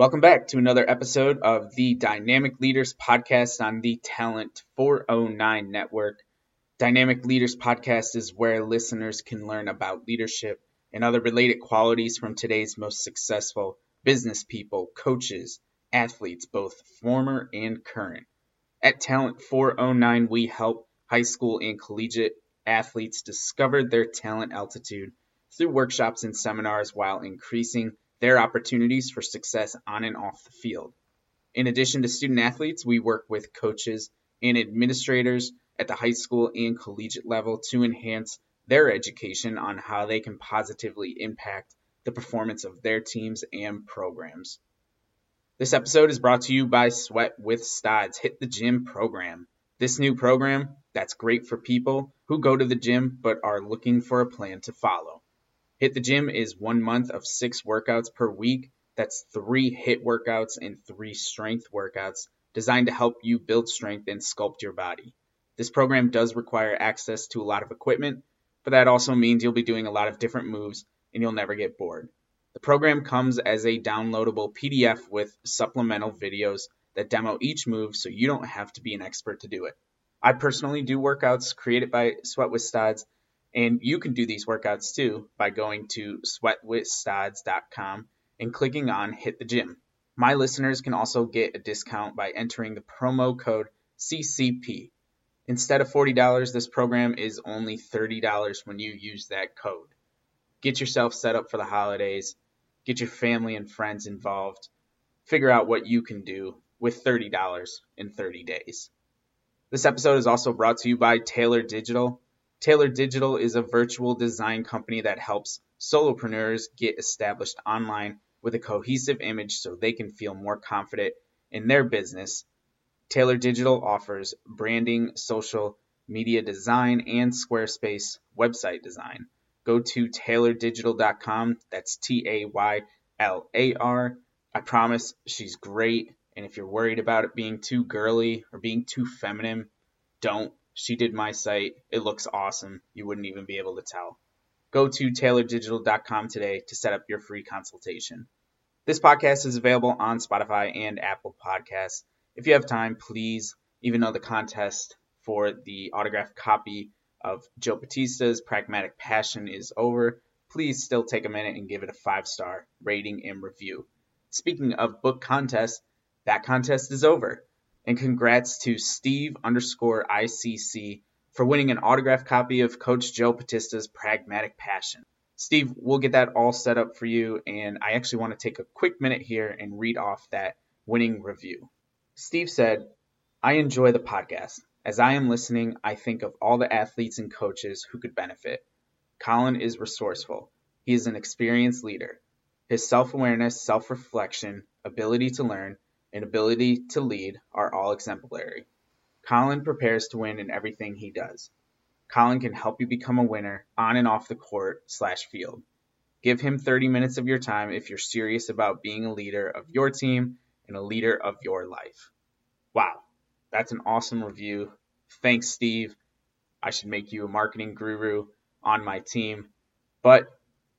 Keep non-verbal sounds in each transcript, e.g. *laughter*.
Welcome back to another episode of the Dynamic Leaders Podcast on the Talent 409 Network. Dynamic Leaders Podcast is where listeners can learn about leadership and other related qualities from today's most successful business people, coaches, athletes, both former and current. At Talent 409, we help high school and collegiate athletes discover their talent altitude through workshops and seminars while increasing their opportunities for success on and off the field. In addition to student athletes, we work with coaches and administrators at the high school and collegiate level to enhance their education on how they can positively impact the performance of their teams and programs. This episode is brought to you by Sweat with Stods Hit the Gym program. This new program that's great for people who go to the gym but are looking for a plan to follow. Hit the Gym is one month of six workouts per week. That's three HIIT workouts and three strength workouts designed to help you build strength and sculpt your body. This program does require access to a lot of equipment, but that also means you'll be doing a lot of different moves and you'll never get bored. The program comes as a downloadable PDF with supplemental videos that demo each move so you don't have to be an expert to do it. I personally do workouts created by Sweat with Stods and you can do these workouts too by going to sweatwithstods.com and clicking on Hit the Gym. My listeners can also get a discount by entering the promo code CCP. Instead of $40, this program is only $30 when you use that code. Get yourself set up for the holidays, get your family and friends involved, figure out what you can do with $30 in 30 days. This episode is also brought to you by Taylar Digital. Taylar Digital is a virtual design company that helps solopreneurs get established online with a cohesive image so they can feel more confident in their business. Taylar Digital offers branding, social media design, and Squarespace website design. Go to taylardigital.com. That's T A Y L A R. I promise she's great. And if you're worried about it being too girly or being too feminine, don't. She did my site. It looks awesome. You wouldn't even be able to tell. Go to taylardigital.com today to set up your free consultation. This podcast is available on Spotify and Apple Podcasts. If you have time, please, even though the contest for the autographed copy of Joe Battista's Pragmatic Passion is over, please still take a minute and give it a five star rating and review. Speaking of book contests, that contest is over. And congrats to Steve underscore ICC for winning an autographed copy of Coach Joe Battista's Pragmatic Passion. Steve, we'll get that all set up for you, and I actually want to take a quick minute here and read off that winning review. Steve said, I enjoy the podcast. As I am listening, I think of all the athletes and coaches who could benefit. Colin is resourceful. He is an experienced leader. His self awareness, self reflection, ability to learn, and ability to lead are all exemplary. Colin prepares to win in everything he does. Colin can help you become a winner on and off the court slash field. Give him 30 minutes of your time if you're serious about being a leader of your team and a leader of your life. Wow, that's an awesome review. Thanks, Steve. I should make you a marketing guru on my team. But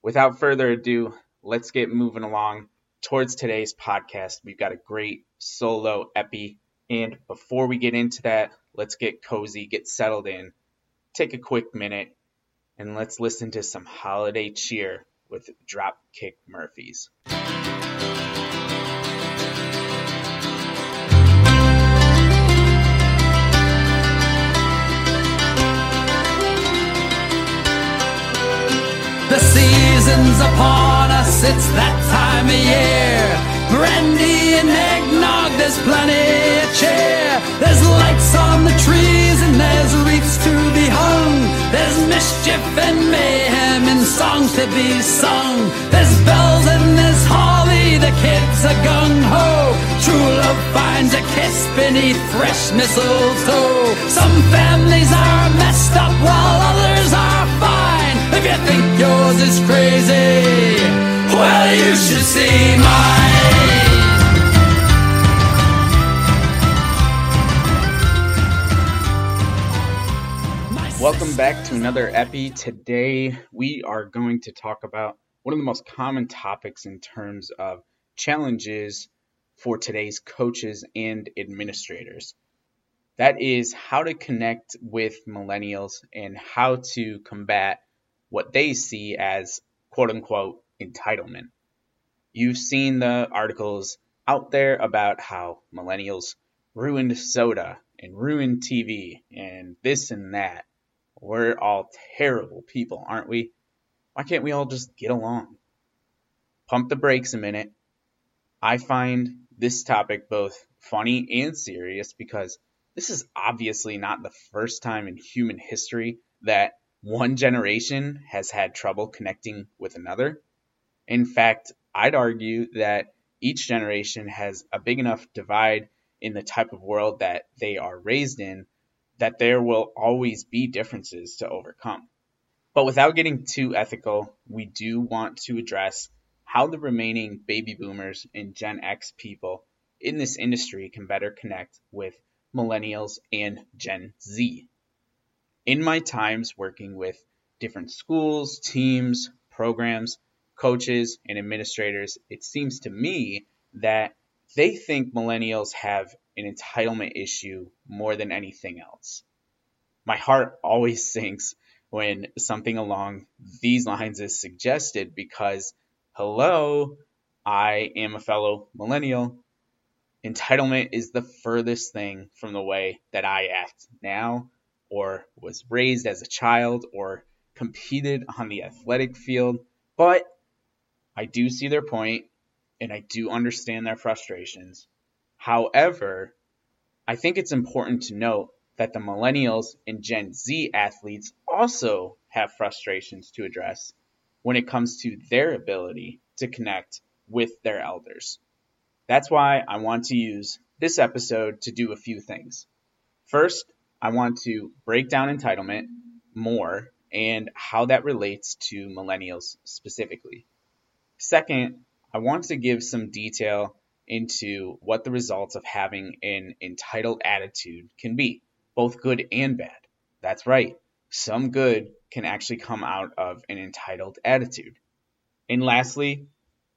without further ado, let's get moving along towards today's podcast. We've got a great solo epi. And before we get into that, let's get cozy, get settled in, take a quick minute, and let's listen to some holiday cheer with Dropkick Murphys. The season's upon it's that time of year. Brandy and eggnog, there's plenty of cheer. There's lights on the trees and there's wreaths to be hung. There's mischief and mayhem and songs to be sung. There's bells and there's holly, the kids are gung ho. True love finds a kiss beneath fresh mistletoe. Some families are messed up Welcome back to another Epi. Today we are going to talk about one of the most common topics in terms of challenges for today's coaches and administrators. That is how to connect with millennials and how to combat what they see as quote unquote entitlement. You've seen the articles out there about how millennials ruined soda and ruined TV and this and that. We're all terrible people, aren't we? Why can't we all just get along? Pump the brakes a minute. I find this topic both funny and serious because this is obviously not the first time in human history that one generation has had trouble connecting with another. In fact, I'd argue that each generation has a big enough divide in the type of world that they are raised in that there will always be differences to overcome. But without getting too ethical, we do want to address how the remaining baby boomers and Gen X people in this industry can better connect with millennials and Gen Z. In my times working with different schools, teams, programs, coaches, and administrators, it seems to me that they think millennials have an entitlement issue more than anything else. My heart always *laughs* sinks when something along these lines is suggested because, hello, I am a fellow millennial. Entitlement is the furthest thing from the way that I act now, or was raised as a child, or competed on the athletic field. But I do see their point and I do understand their frustrations. However, I think it's important to note that the millennials and Gen Z athletes also have frustrations to address when it comes to their ability to connect with their elders. That's why I want to use this episode to do a few things. First, I want to break down entitlement more and how that relates to millennials specifically. Second, I want to give some detail into what the results of having an entitled attitude can be, both good and bad. That's right, some good can actually come out of an entitled attitude. And lastly,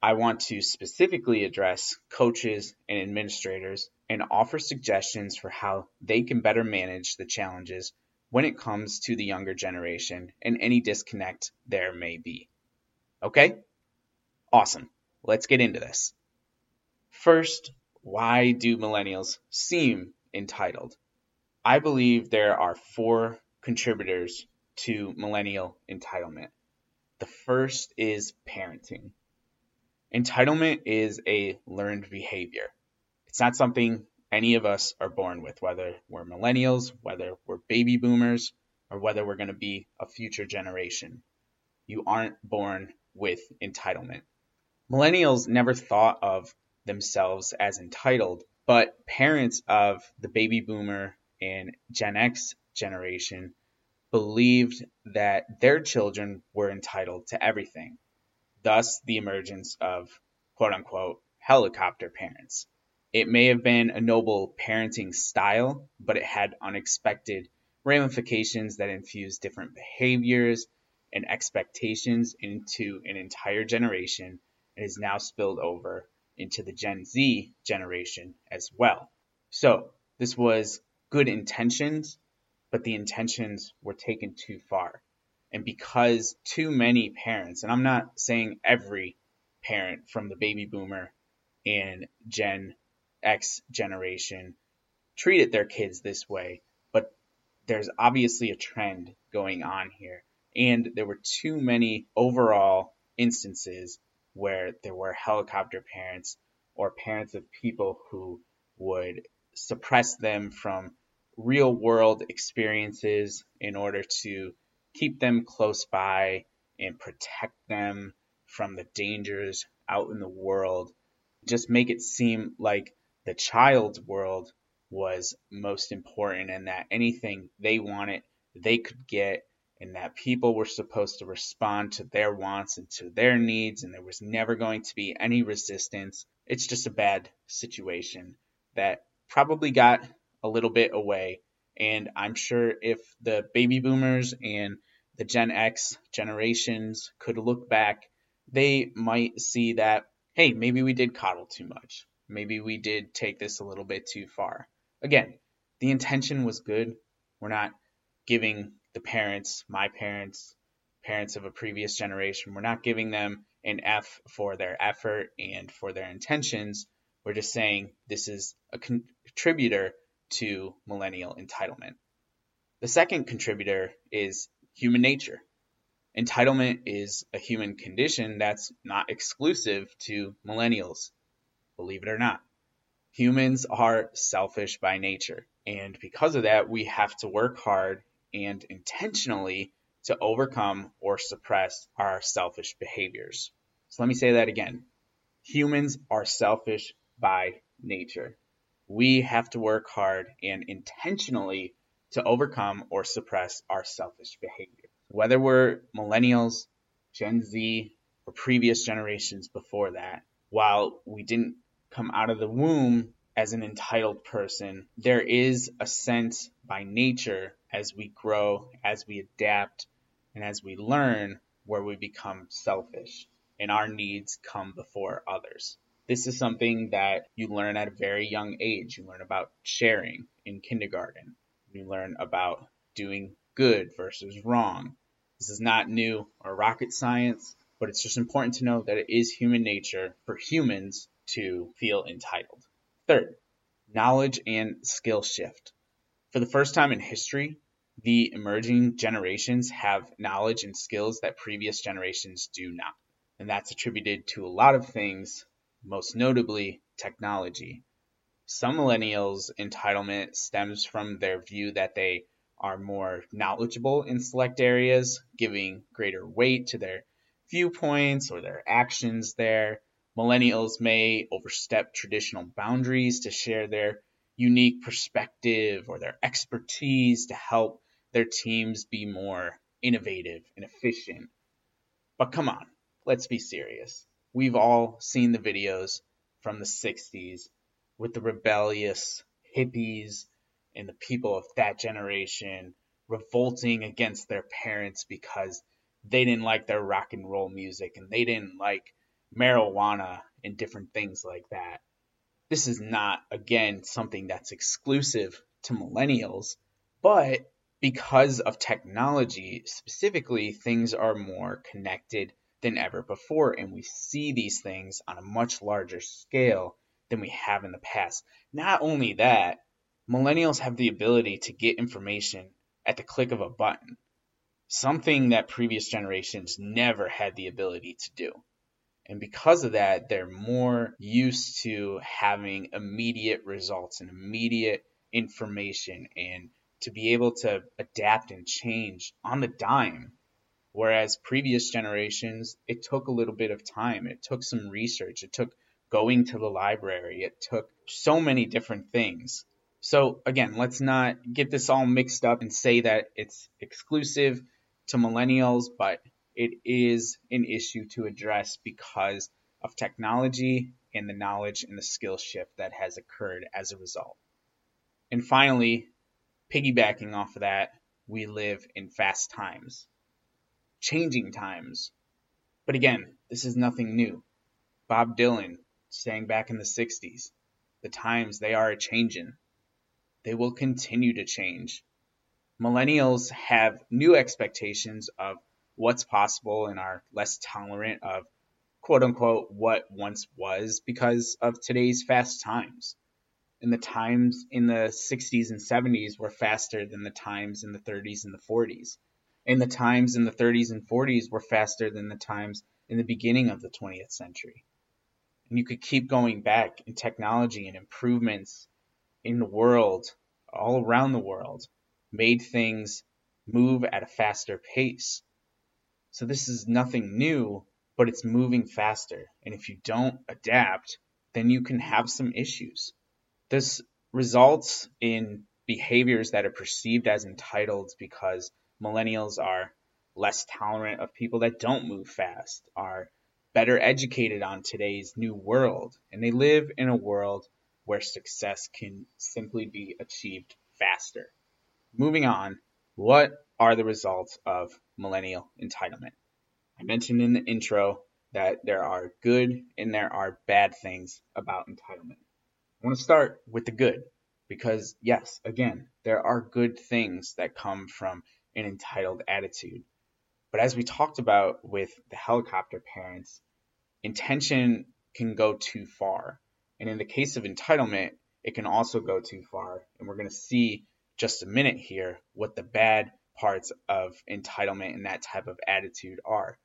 I want to specifically address coaches and administrators and offer suggestions for how they can better manage the challenges when it comes to the younger generation and any disconnect there may be. Okay? Awesome. Let's get into this. First, why do millennials seem entitled? I believe there are four contributors to millennial entitlement. The first is parenting. Entitlement is a learned behavior. It's not something any of us are born with, whether we're millennials, whether we're baby boomers, or whether we're going to be a future generation. You aren't born with entitlement. Millennials never thought of themselves as entitled, but parents of the baby boomer and Gen X generation believed that their children were entitled to everything. Thus, the emergence of quote unquote helicopter parents. It may have been a noble parenting style, but it had unexpected ramifications that infused different behaviors and expectations into an entire generation and is now spilled over into the Gen Z generation as well. So this was good intentions, but the intentions were taken too far. And because too many parents, and I'm not saying every parent from the baby boomer and Gen X generation treated their kids this way, but there's obviously a trend going on here. And there were too many overall instances where there were helicopter parents or parents of people who would suppress them from real world experiences in order to keep them close by and protect them from the dangers out in the world. Just make it seem like the child's world was most important and that anything they wanted, they could get and that people were supposed to respond to their wants and to their needs, and there was never going to be any resistance. It's just a bad situation that probably got a little bit away. And I'm sure if the baby boomers and the Gen X generations could look back, they might see that hey, maybe we did coddle too much. Maybe we did take this a little bit too far. Again, the intention was good. We're not giving the parents, my parents, parents of a previous generation, we're not giving them an F for their effort and for their intentions. We're just saying this is a contributor to millennial entitlement. The second contributor is human nature. Entitlement is a human condition that's not exclusive to millennials, believe it or not. Humans are selfish by nature, and because of that, we have to work hard and intentionally to overcome or suppress our selfish behaviors. So let me say that again. Humans are selfish by nature. We have to work hard and intentionally to overcome or suppress our selfish behavior. Whether we're millennials, Gen Z, or previous generations before that, while we didn't come out of the womb as an entitled person, there is a sense by nature as we grow, as we adapt, and as we learn where we become selfish and our needs come before others. This is something that you learn at a very young age. You learn about sharing in kindergarten. You learn about doing good versus wrong. This is not new or rocket science, but it's just important to know that it is human nature for humans to feel entitled. Third, knowledge and skill shift. For the first time in history, the emerging generations have knowledge and skills that previous generations do not. And that's attributed to a lot of things, most notably technology. Some millennials' entitlement stems from their view that they are more knowledgeable in select areas, giving greater weight to their viewpoints or their actions there. Millennials may overstep traditional boundaries to share their unique perspective or their expertise to help their teams be more innovative and efficient. But come on, let's be serious. We've all seen the videos from the 60s with the rebellious hippies and the people of that generation revolting against their parents because they didn't like their rock and roll music and they didn't like marijuana and different things like that. This is not, again, something that's exclusive to millennials, but because of technology specifically, things are more connected than ever before, and we see these things on a much larger scale than we have in the past. Not only that, millennials have the ability to get information at the click of a button, something that previous generations never had the ability to do. And because of that, they're more used to having immediate results and immediate information and to be able to adapt and change on the dime. Whereas previous generations, it took a little bit of time. It took some research. It took going to the library. It took so many different things. So again, let's not get this all mixed up and say that it's exclusive to millennials, but it is an issue to address because of technology and the knowledge and the skill shift that has occurred as a result. And finally, piggybacking off of that, we live in fast times, changing times. But again, this is nothing new. Bob Dylan saying back in the 60s, the times they are a changin'. They will continue to change. Millennials have new expectations of what's possible and are less tolerant of quote unquote what once was because of today's fast times. And the times in the 60s and 70s were faster than the times in the 30s and the 40s. And the times in the 30s and 40s were faster than the times in the beginning of the 20th century. And you could keep going back in technology and improvements in the world, all around the world, made things move at a faster pace. So this is nothing new, but it's moving faster. And if you don't adapt, then you can have some issues. This results in behaviors that are perceived as entitled because millennials are less tolerant of people that don't move fast, are better educated on today's new world, and they live in a world where success can simply be achieved faster. Moving on, what are the results of millennial entitlement? I mentioned in the intro that there are good and there are bad things about entitlement. I want to start with the good because, yes, again, there are good things that come from an entitled attitude. But as we talked about with the helicopter parents, intention can go too far. And in the case of entitlement, it can also go too far. And we're going to see just a minute here what the bad parts of entitlement and that type of attitude are.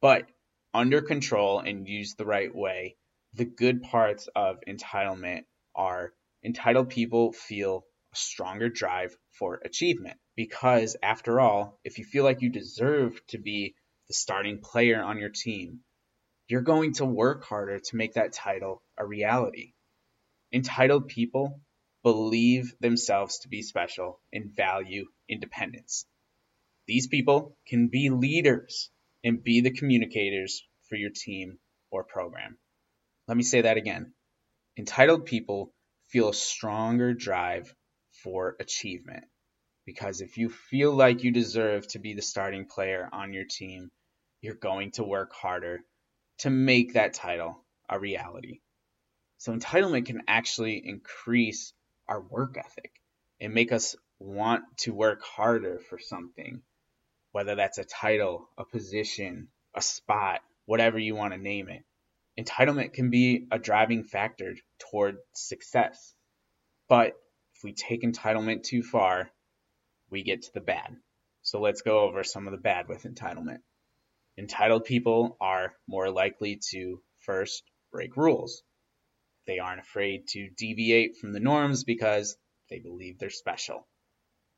But under control and used the right way, the good parts of entitlement are entitled people feel a stronger drive for achievement. Because after all, if you feel like you deserve to be the starting player on your team, you're going to work harder to make that title a reality. Entitled people believe themselves to be special and value independence. These people can be leaders and be the communicators for your team or program. Let me say that again. Entitled people feel a stronger drive for achievement because if you feel like you deserve to be the starting player on your team, you're going to work harder to make that title a reality. So entitlement can actually increase our work ethic and make us want to work harder for something, whether that's a title, a position, a spot, whatever you want to name it. Entitlement can be a driving factor toward success. But if we take entitlement too far, we get to the bad. So let's go over some of the bad with entitlement. Entitled people are more likely to first break rules. They aren't afraid to deviate from the norms because they believe they're special.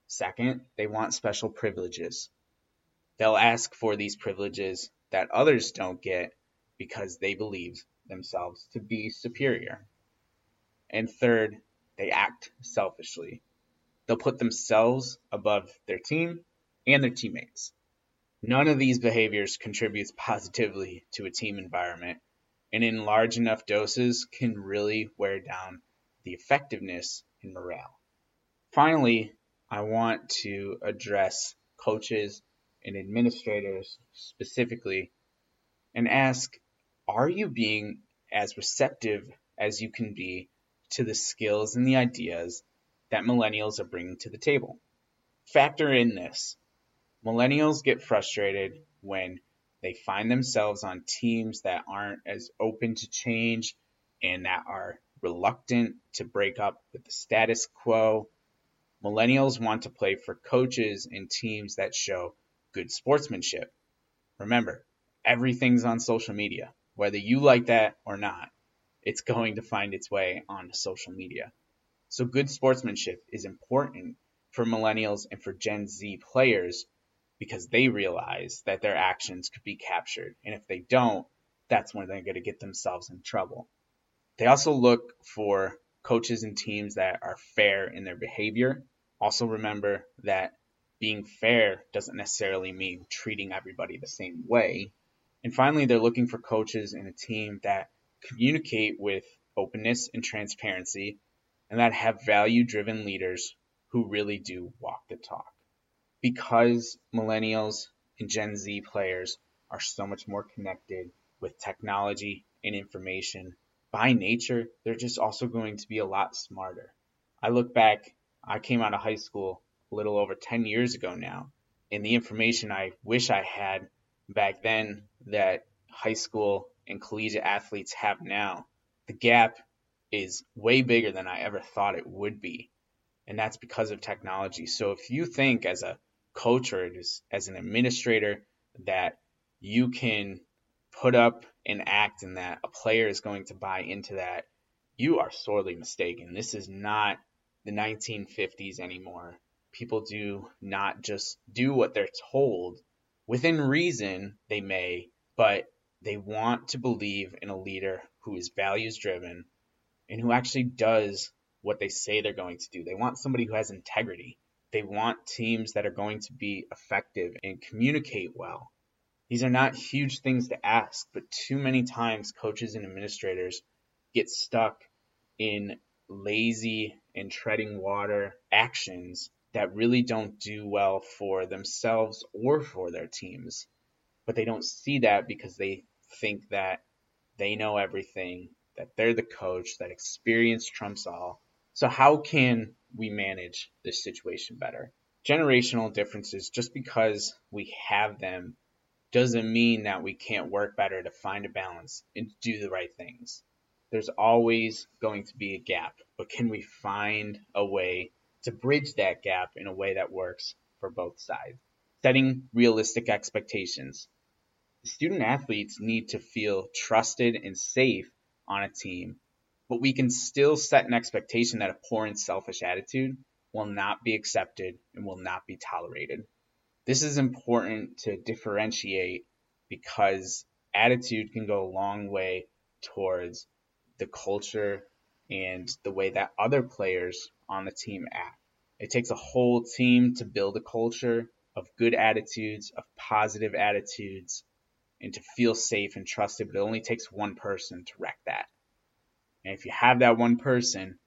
Second, they want special privileges. They'll ask for these privileges that others don't get because they believe themselves to be superior. And third, they act selfishly. They'll put themselves above their team and their teammates. None of these behaviors contributes positively to a team environment and in large enough doses can really wear down the effectiveness and morale. Finally, I want to address coaches and administrators specifically and ask Are you being as receptive as you can be to the skills and the ideas that millennials are bringing to the table? Factor in this. Millennials get frustrated when they find themselves on teams that aren't as open to change and that are reluctant to break up with the status quo. Millennials want to play for coaches and teams that show good sportsmanship. Remember, everything's on social media. Whether you like that or not, it's going to find its way onto social media. So, good sportsmanship is important for millennials and for Gen Z players because they realize that their actions could be captured. And if they don't, that's when they're going to get themselves in trouble. They also look for coaches and teams that are fair in their behavior. Also, remember that being fair doesn't necessarily mean treating everybody the same way. And finally, they're looking for coaches and a team that communicate with openness and transparency and that have value driven leaders who really do walk the talk because millennials and Gen Z players are so much more connected with technology and information, by nature, they're just also going to be a lot smarter. I look back, I came out of high school a little over 10 years ago now, and the information I wish I had back then that high school and collegiate athletes have now, the gap is way bigger than I ever thought it would be. And that's because of technology. So if you think as a coach or as, an administrator that you can put up an act and that a player is going to buy into that, you are sorely mistaken. This is not the 1950s anymore. People do not just do what they're told. Within reason, they may, but they want to believe in a leader who is values driven and who actually does what they say they're going to do. They want somebody who has integrity. They want teams that are going to be effective and communicate well. These are not huge things to ask, but too many times coaches and administrators get stuck in lazy and treading water actions that really don't do well for themselves or for their teams. But they don't see that because they think that they know everything, that they're the coach, that experience trumps all. So, how can we manage this situation better? Generational differences, just because we have them, doesn't mean that we can't work better to find a balance and do the right things. There's always going to be a gap, but can we find a way to bridge that gap in a way that works for both sides? Setting realistic expectations. Student athletes need to feel trusted and safe on a team, but we can still set an expectation that a poor and selfish attitude will not be accepted and will not be tolerated. This is important to differentiate because attitude can go a long way towards the culture and the way that other players on the team app. It takes a whole team to build a culture of good attitudes, of positive attitudes, and to feel safe and trusted, but it only takes one person to wreck that. And if you have that one person,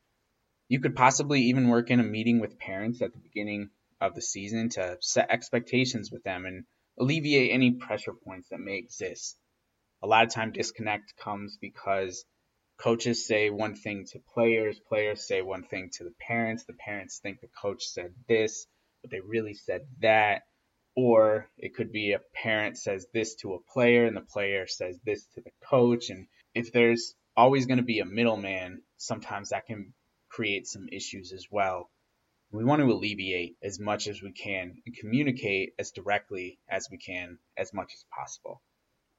you could possibly even work in a meeting with parents at the beginning of the season to set expectations with them and alleviate any pressure points that may exist. A lot of time disconnect comes because coaches say one thing to players, players say one thing to the parents, the parents think the coach said this, but they really said that. Or it could be a parent says this to a player and the player says this to the coach. And if there's always going to be a middleman, sometimes that can create some issues as well. We want to alleviate as much as we can and communicate as directly as we can as much as possible.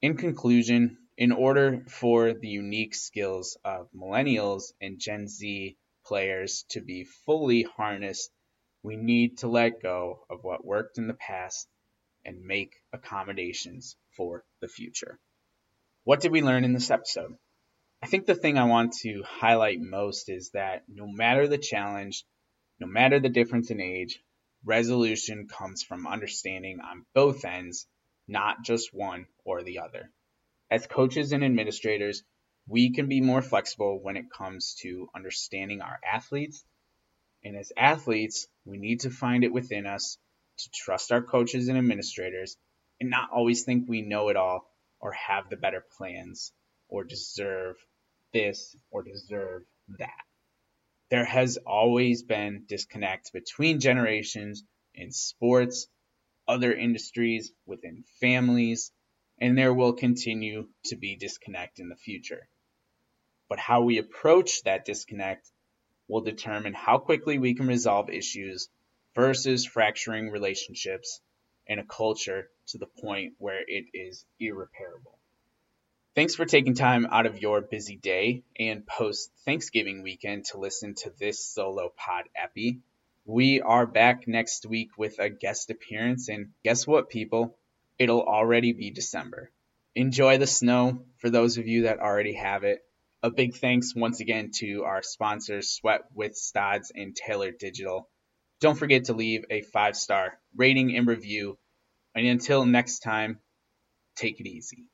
In conclusion, in order for the unique skills of millennials and Gen Z players to be fully harnessed we need to let go of what worked in the past and make accommodations for the future. What did we learn in this episode? I think the thing I want to highlight most is that no matter the challenge, no matter the difference in age, resolution comes from understanding on both ends, not just one or the other. As coaches and administrators, we can be more flexible when it comes to understanding our athletes and as athletes, we need to find it within us to trust our coaches and administrators and not always think we know it all or have the better plans or deserve this or deserve that. There has always been disconnect between generations in sports, other industries, within families, and there will continue to be disconnect in the future. But how we approach that disconnect will determine how quickly we can resolve issues versus fracturing relationships and a culture to the point where it is irreparable. Thanks for taking time out of your busy day and post Thanksgiving weekend to listen to this solo pod epi. We are back next week with a guest appearance, and guess what, people? It'll already be December. Enjoy the snow for those of you that already have it. A big thanks once again to our sponsors, Sweat with Stods and Taylar Digital. Don't forget to leave a five star rating and review. And until next time, take it easy.